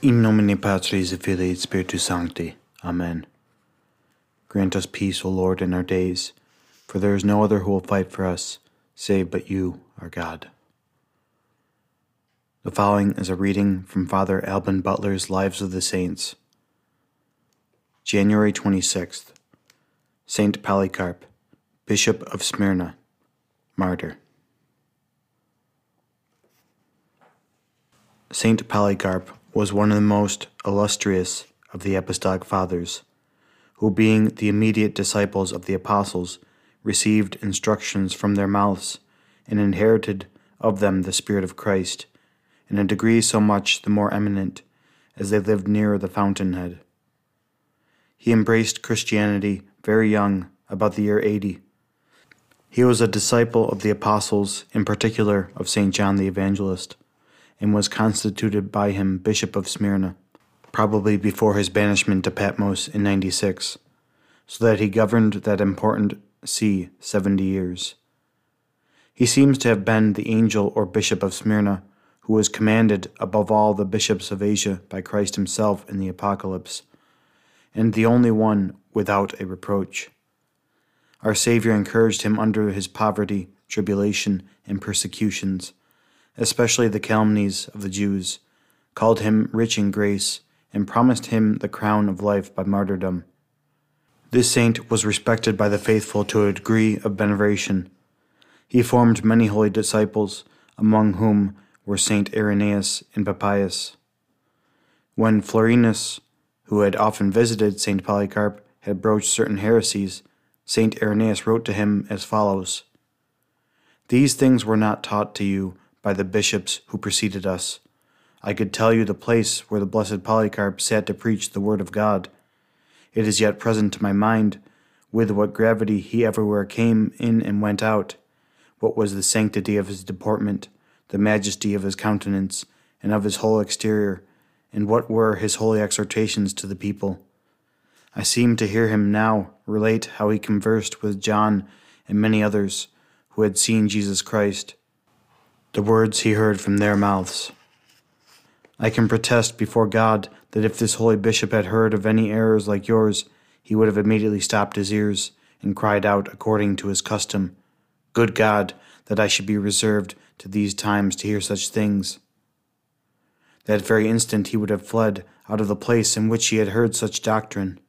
In nomine Patris et Filii et Spiritus Sancti. Amen. Grant us peace, O Lord, in our days, for there is no other who will fight for us, save but you, our God. The following is a reading from Father Alban Butler's Lives of the Saints. January 26th. Saint Polycarp, Bishop of Smyrna, Martyr. Saint Polycarp was one of the most illustrious of the Apostolic Fathers, who, being the immediate disciples of the Apostles, received instructions from their mouths and inherited of them the Spirit of Christ, in a degree so much the more eminent as they lived nearer the fountainhead. He embraced Christianity very young, about the year 80. He was a disciple of the apostles, in particular of St. John the Evangelist, and was constituted by him Bishop of Smyrna, probably before his banishment to Patmos in 96, so that he governed that important see 70 years. He seems to have been the angel or bishop of Smyrna, who was commanded above all the bishops of Asia by Christ himself in the Apocalypse, and the only one without a reproach. Our Saviour encouraged him under his poverty, tribulation, and persecutions, especially the calumnies of the Jews, called him rich in grace, and promised him the crown of life by martyrdom. This saint was respected by the faithful to a degree of veneration. He formed many holy disciples, among whom were Saint Irenaeus and Papias. When Florinus, who had often visited Saint Polycarp, had broached certain heresies, Saint Irenaeus wrote to him as follows These things were not taught to you by the bishops who preceded us. I could tell you the place where the blessed Polycarp sat to preach the word of God. It is yet present to my mind, with what gravity he everywhere came in and went out, what was the sanctity of his deportment, the majesty of his countenance, and of his whole exterior, and what were his holy exhortations to the people. I seem to hear him now relate how he conversed with John and many others who had seen Jesus Christ, the words he heard from their mouths. I can protest before God that if this holy bishop had heard of any errors like yours, he would have immediately stopped his ears and cried out according to his custom, Good God, that I should be reserved to these times to hear such things. That very instant he would have fled out of the place in which he had heard such doctrine.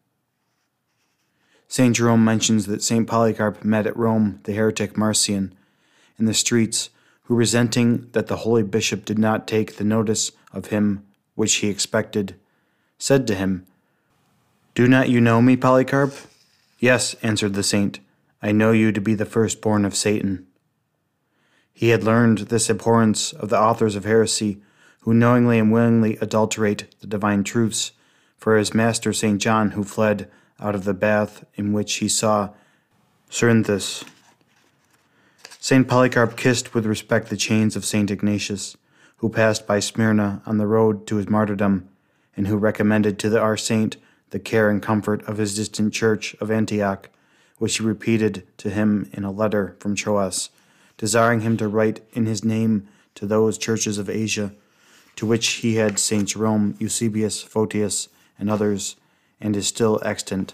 St. Jerome mentions that St. Polycarp met at Rome the heretic Marcion in the streets, who, resenting that the holy bishop did not take the notice of him which he expected, said to him, Do not you know me, Polycarp? Yes, answered the saint, I know you to be the firstborn of Satan. He had learned this abhorrence of the authors of heresy, who knowingly and willingly adulterate the divine truths, for his master St. John, who fled out of the bath in which he saw Cerinthus. St. Polycarp kissed with respect the chains of St. Ignatius, who passed by Smyrna on the road to his martyrdom, and who recommended to the, our saint the care and comfort of his distant church of Antioch, which he repeated to him in a letter from Troas, desiring him to write in his name to those churches of Asia, to which he had St. Jerome, Eusebius, Photius, and others, and is still extant.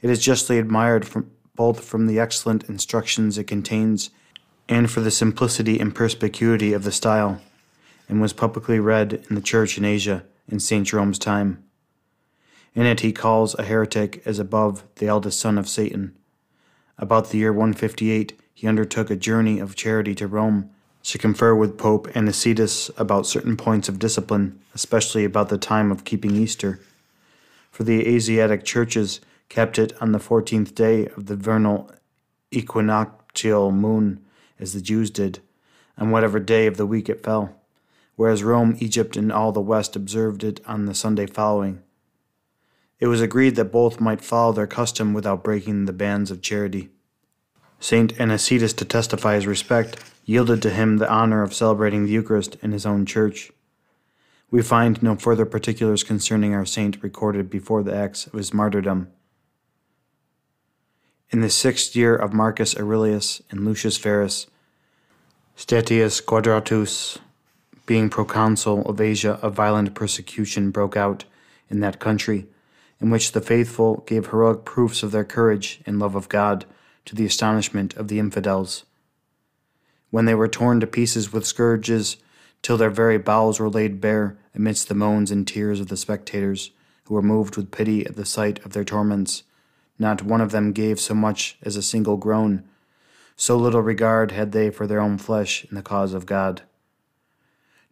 It is justly admired from, both from the excellent instructions it contains and for the simplicity and perspicuity of the style, and was publicly read in the church in Asia in St. Jerome's time. In it he calls a heretic as above the eldest son of Satan. About the year 158, he undertook a journey of charity to Rome to confer with Pope Anicetus about certain points of discipline, especially about the time of keeping Easter for the Asiatic churches kept it on the fourteenth day of the vernal equinoctial moon, as the Jews did, on whatever day of the week it fell, whereas Rome, Egypt, and all the West observed it on the Sunday following. It was agreed that both might follow their custom without breaking the bands of charity. Saint Anicetus, to testify his respect, yielded to him the honor of celebrating the Eucharist in his own church. We find no further particulars concerning our saint recorded before the acts of his martyrdom. In the sixth year of Marcus Aurelius and Lucius Verus, Statius Quadratus being proconsul of Asia, a violent persecution broke out in that country, in which the faithful gave heroic proofs of their courage and love of God to the astonishment of the infidels. When they were torn to pieces with scourges, till their very bowels were laid bare amidst the moans and tears of the spectators, who were moved with pity at the sight of their torments, not one of them gave so much as a single groan. So little regard had they for their own flesh in the cause of God.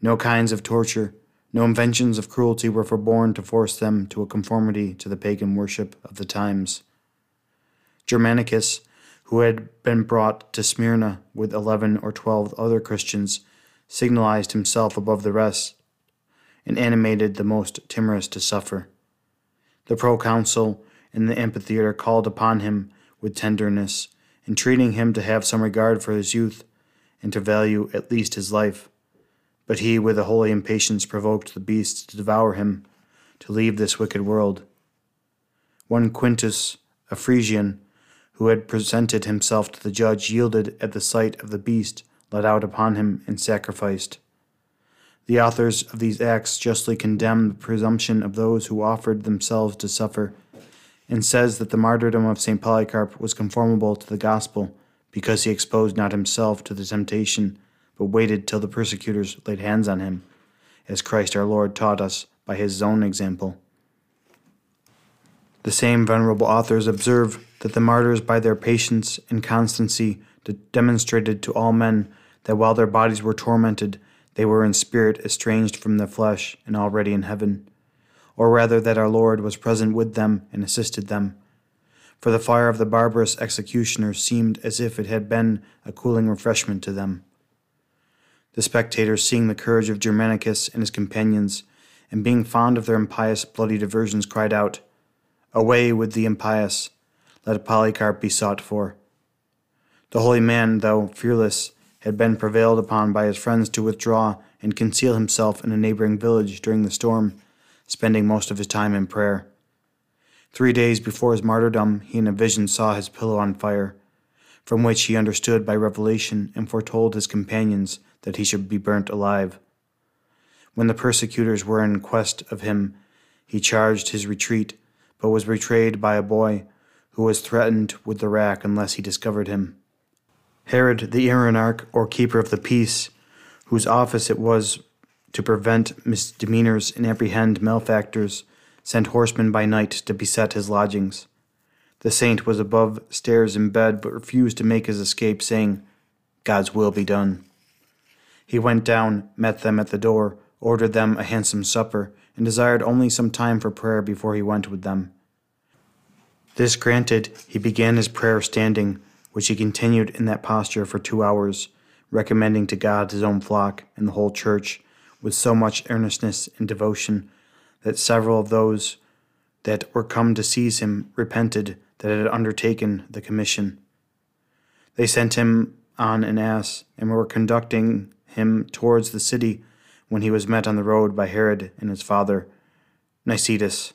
No kinds of torture, no inventions of cruelty were forborne to force them to a conformity to the pagan worship of the times. Germanicus, who had been brought to Smyrna with eleven or twelve other Christians, signalized himself above the rest, and animated the most timorous to suffer. The proconsul in the amphitheatre called upon him with tenderness, entreating him to have some regard for his youth, and to value at least his life. But he, with a holy impatience, provoked the beasts to devour him, to leave this wicked world. One Quintus, a Phrygian, who had presented himself to the judge, yielded at the sight of the beast let out upon him and sacrificed. The authors of these acts justly condemn the presumption of those who offered themselves to suffer, and says that the martyrdom of St. Polycarp was conformable to the gospel, because he exposed not himself to the temptation but waited till the persecutors laid hands on him, as Christ our Lord taught us by his own example. The same venerable authors observe that the martyrs, by their patience and constancy, demonstrated to all men that while their bodies were tormented, they were in spirit estranged from the flesh and already in heaven, or rather that our Lord was present with them and assisted them. For the fire of the barbarous executioners seemed as if it had been a cooling refreshment to them. The spectators, seeing the courage of Germanicus and his companions, and being fond of their impious bloody diversions, cried out, Away with the impious! Let Polycarp be sought for. The holy man, though fearless, had been prevailed upon by his friends to withdraw and conceal himself in a neighboring village during the storm, spending most of his time in prayer. Three days before his martyrdom, he in a vision saw his pillow on fire, from which he understood by revelation and foretold his companions that he should be burnt alive. When the persecutors were in quest of him, he charged his retreat, but was betrayed by a boy who was threatened with the rack unless he discovered him. Herod, the Irenarch, or keeper of the peace, whose office it was to prevent misdemeanors and apprehend malefactors, sent horsemen by night to beset his lodgings. The saint was above stairs in bed, but refused to make his escape, saying, God's will be done. He went down, met them at the door, ordered them a handsome supper, and desired only some time for prayer before he went with them. This granted, he began his prayer standing, which he continued in that posture for two hours, recommending to God his own flock and the whole church with so much earnestness and devotion that several of those that were come to seize him repented that had undertaken the commission. They sent him on an ass and were conducting him towards the city when he was met on the road by Herod and his father, Nicetas,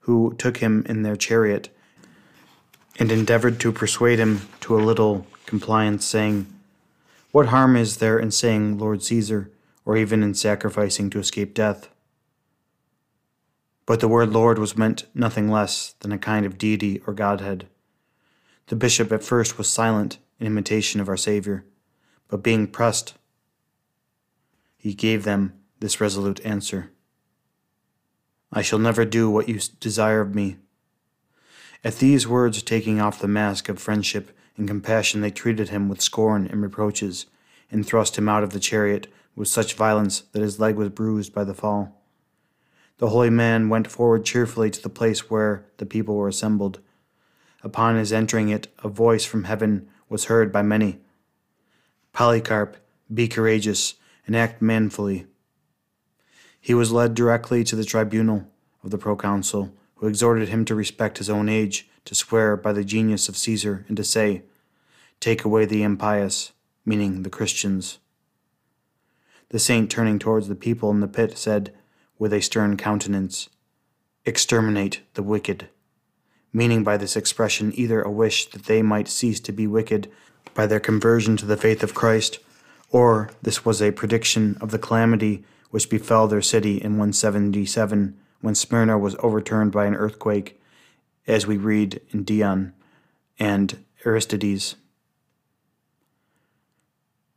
who took him in their chariot and endeavored to persuade him to a little compliance, saying, What harm is there in saying Lord Caesar, or even in sacrificing to escape death? But the word Lord was meant nothing less than a kind of deity or Godhead. The bishop at first was silent in imitation of our Saviour, but being pressed he gave them this resolute answer I shall never do what you desire of me. At these words, taking off the mask of friendship and compassion, they treated him with scorn and reproaches, and thrust him out of the chariot with such violence that his leg was bruised by the fall. The holy man went forward cheerfully to the place where the people were assembled. Upon his entering it, a voice from heaven was heard by many Polycarp, be courageous and act manfully. He was led directly to the tribunal of the proconsul, who exhorted him to respect his own age, to swear by the genius of Caesar, and to say, Take away the impious, meaning the Christians. The saint, turning towards the people in the pit, said, with a stern countenance, Exterminate the wicked, meaning by this expression either a wish that they might cease to be wicked by their conversion to the faith of Christ, Or this was a prediction of the calamity which befell their city in 177 when Smyrna was overturned by an earthquake, as we read in Dion and Aristides.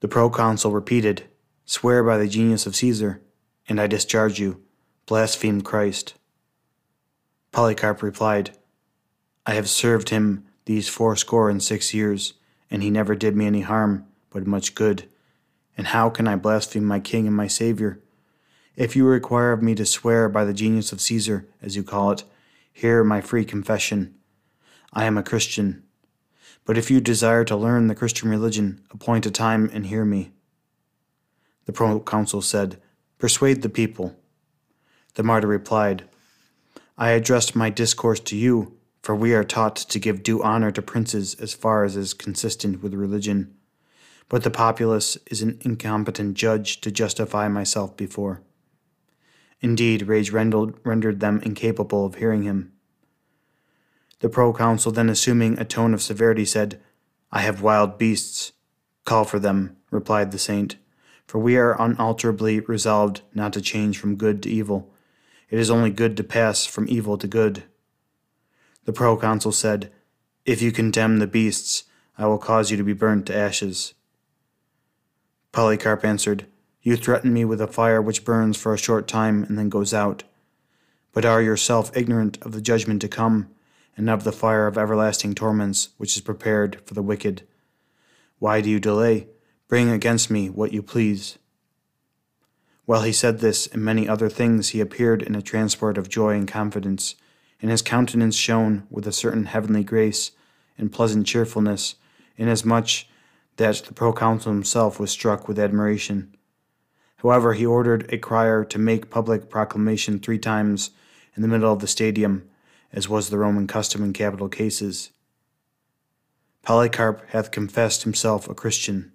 The proconsul repeated, Swear by the genius of Caesar, and I discharge you. Blaspheme Christ. Polycarp replied, I have served him these fourscore and six years, and he never did me any harm, but much good. And how can I blaspheme my king and my Saviour? If you require of me to swear by the genius of Caesar, as you call it, hear my free confession. I am a Christian. But if you desire to learn the Christian religion, appoint a time and hear me. The proconsul said, Persuade the people. The martyr replied, I addressed my discourse to you, for we are taught to give due honor to princes as far as is consistent with religion. But the populace is an incompetent judge to justify myself before. Indeed, rage rendered them incapable of hearing him. The proconsul, then assuming a tone of severity, said, I have wild beasts. Call for them, replied the saint, for we are unalterably resolved not to change from good to evil. It is only good to pass from evil to good. The proconsul said, If you condemn the beasts, I will cause you to be burnt to ashes. Polycarp answered, you threaten me with a fire which burns for a short time and then goes out, but are yourself ignorant of the judgment to come, and of the fire of everlasting torments which is prepared for the wicked. Why do you delay? Bring against me what you please. While he said this and many other things, he appeared in a transport of joy and confidence, and his countenance shone with a certain heavenly grace and pleasant cheerfulness, inasmuch that the proconsul himself was struck with admiration. However, he ordered a crier to make public proclamation three times in the middle of the stadium, as was the Roman custom in capital cases. Polycarp hath confessed himself a Christian.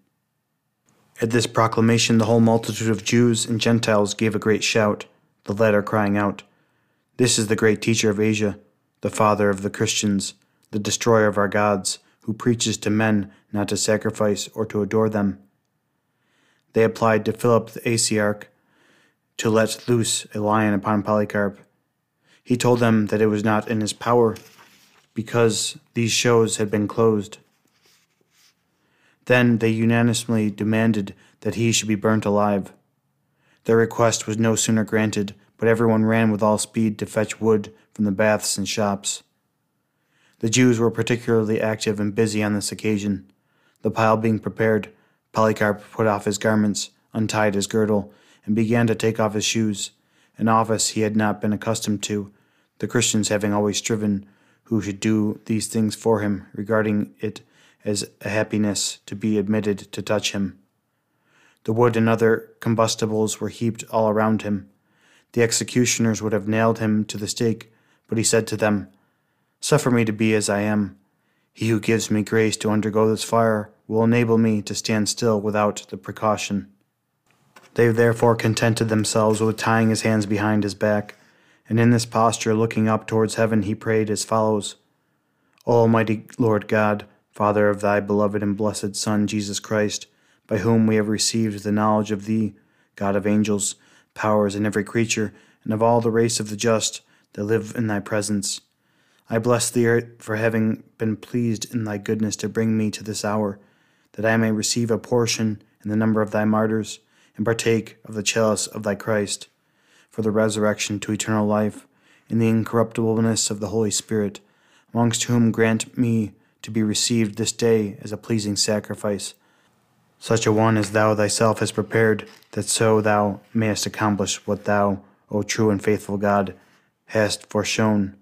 At this proclamation, the whole multitude of Jews and Gentiles gave a great shout, the latter crying out, This is the great teacher of Asia, the father of the Christians, the destroyer of our gods, who preaches to men not to sacrifice or to adore them they applied to Philip the Asiarch to let loose a lion upon Polycarp. He told them that it was not in his power because these shows had been closed. Then they unanimously demanded that he should be burnt alive. Their request was no sooner granted, but everyone ran with all speed to fetch wood from the baths and shops. The Jews were particularly active and busy on this occasion. The pile being prepared, Polycarp put off his garments, untied his girdle, and began to take off his shoes, an office he had not been accustomed to, the Christians having always striven who should do these things for him, regarding it as a happiness to be admitted to touch him. The wood and other combustibles were heaped all around him. The executioners would have nailed him to the stake, but he said to them, Suffer me to be as I am. He who gives me grace to undergo this fire will enable me to stand still without the precaution. They therefore contented themselves with tying his hands behind his back, and in this posture, looking up towards heaven, he prayed as follows O Almighty Lord God, Father of thy beloved and blessed Son, Jesus Christ, by whom we have received the knowledge of thee, God of angels, powers, and every creature, and of all the race of the just that live in thy presence. I bless thee for having been pleased in thy goodness to bring me to this hour that I may receive a portion in the number of thy martyrs, and partake of the chalice of thy Christ, for the resurrection to eternal life, in the incorruptibleness of the Holy Spirit, amongst whom grant me to be received this day as a pleasing sacrifice, such a one as thou thyself hast prepared, that so thou mayest accomplish what thou, O true and faithful God, hast foreshown.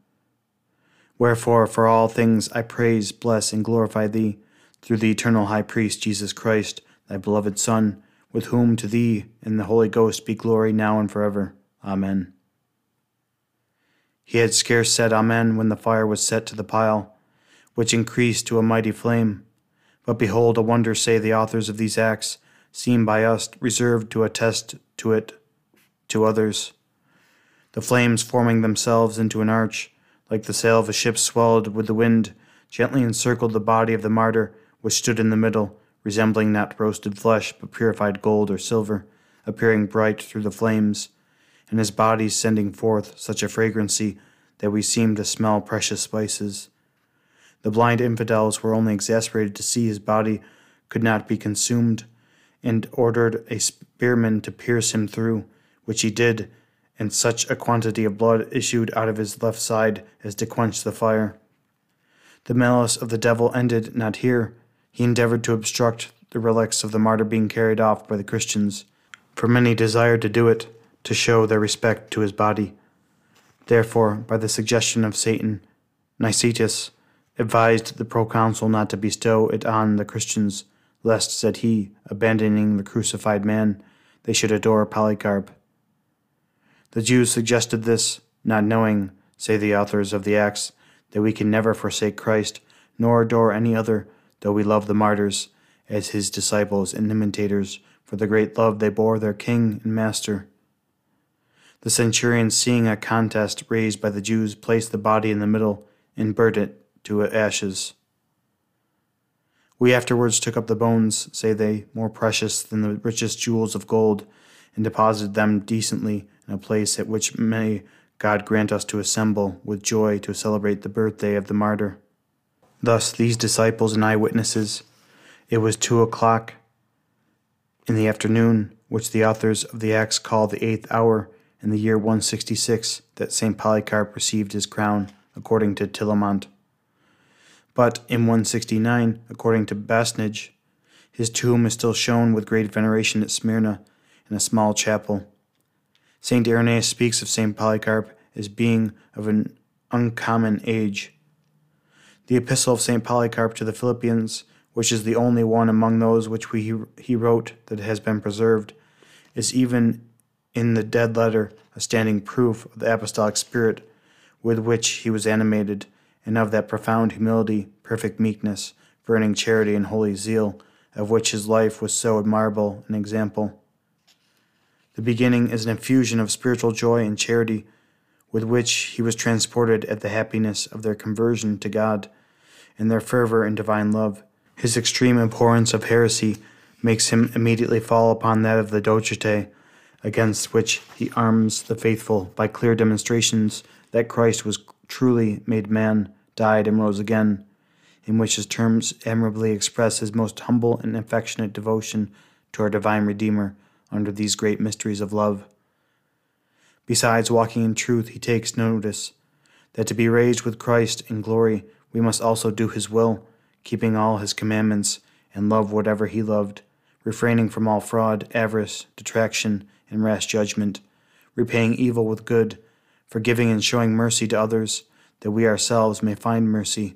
Wherefore, for all things I praise, bless, and glorify thee through the eternal high priest Jesus Christ, thy beloved Son, with whom to thee and the Holy Ghost be glory now and forever. Amen. He had scarce said Amen when the fire was set to the pile, which increased to a mighty flame. But behold, a wonder say the authors of these acts, seen by us, reserved to attest to it to others. The flames forming themselves into an arch, like the sail of a ship swelled with the wind, gently encircled the body of the martyr which stood in the middle, resembling not roasted flesh, but purified gold or silver, appearing bright through the flames, and his body sending forth such a fragrancy that we seemed to smell precious spices. The blind infidels were only exasperated to see his body could not be consumed, and ordered a spearman to pierce him through, which he did, and such a quantity of blood issued out of his left side as to quench the fire. The malice of the devil ended not here. He endeavored to obstruct the relics of the martyr being carried off by the Christians, for many desired to do it to show their respect to his body. Therefore, by the suggestion of Satan, Nicetas advised the proconsul not to bestow it on the Christians, lest, said he, abandoning the crucified man, they should adore Polycarp. The Jews suggested this, not knowing, say the authors of the Acts, that we can never forsake Christ, nor adore any other, though we love the martyrs, as his disciples and imitators, for the great love they bore their King and Master. The centurion, seeing a contest raised by the Jews, placed the body in the middle and burnt it to ashes. We afterwards took up the bones, say they, more precious than the richest jewels of gold, and deposited them decently in a place at which may God grant us to assemble with joy to celebrate the birthday of the martyr. Thus, these disciples and eyewitnesses, it was two o'clock in the afternoon, which the authors of the Acts call the eighth hour, in the year 166, that St. Polycarp received his crown, according to Tillemont. But in 169, according to Basnage, his tomb is still shown with great veneration at Smyrna in a small chapel. St. Irenaeus speaks of St. Polycarp as being of an uncommon age. The Epistle of St. Polycarp to the Philippians, which is the only one among those which we, he wrote that has been preserved, is even in the dead letter a standing proof of the apostolic spirit with which he was animated and of that profound humility, perfect meekness, burning charity, and holy zeal, of which his life was so admirable an example. The beginning is an infusion of spiritual joy and charity, with which he was transported at the happiness of their conversion to God and their fervor in divine love. His extreme abhorrence of heresy makes him immediately fall upon that of the Docetae, against which he arms the faithful by clear demonstrations that Christ was truly made man, died, and rose again, in which his terms admirably express his most humble and affectionate devotion to our divine Redeemer under these great mysteries of love. Besides walking in truth, he takes notice that to be raised with Christ in glory, we must also do his will, keeping all his commandments, and love whatever he loved, refraining from all fraud, avarice, detraction, and rash judgment, repaying evil with good, forgiving and showing mercy to others, that we ourselves may find mercy.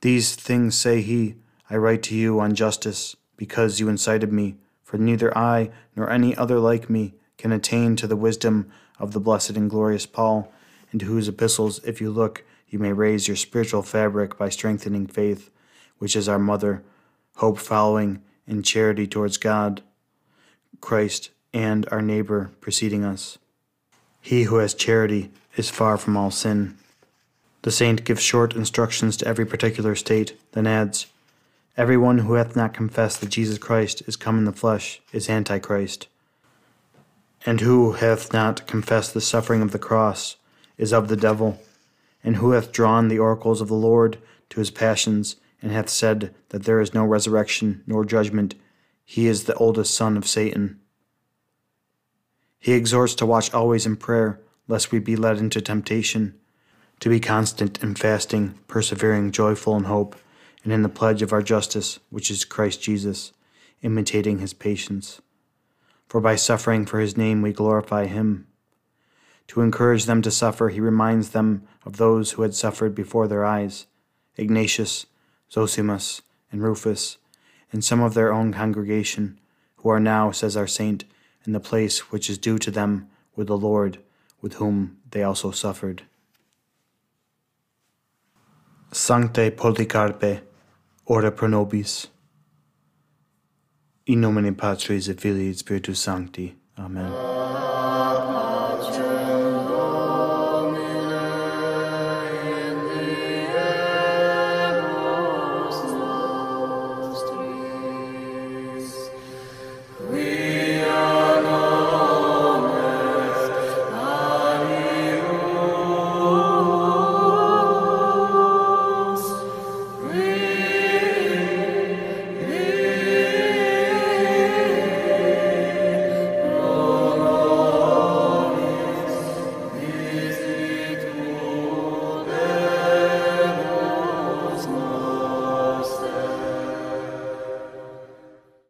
These things say he, I write to you on justice, because you incited me, for neither I nor any other like me can attain to the wisdom of the blessed and glorious Paul, into whose epistles, if you look, you may raise your spiritual fabric by strengthening faith, which is our mother, hope following, and charity towards God, Christ, and our neighbor preceding us. He who has charity is far from all sin. The saint gives short instructions to every particular state, then adds, Every one who hath not confessed that Jesus Christ is come in the flesh is Antichrist. And who hath not confessed the suffering of the cross is of the devil. And who hath drawn the oracles of the Lord to his passions, and hath said that there is no resurrection nor judgment, he is the oldest son of Satan. He exhorts to watch always in prayer, lest we be led into temptation, to be constant in fasting, persevering, joyful in hope, and in the pledge of our justice, which is Christ Jesus, imitating his patience. For by suffering for his name we glorify him. To encourage them to suffer, he reminds them of those who had suffered before their eyes Ignatius, Zosimus, and Rufus, and some of their own congregation, who are now, says our saint, in the place which is due to them with the Lord, with whom they also suffered. Sancte Polycarpe, ora pro nobis. In nomine Patris et Filii et Spiritus Sancti. Amen.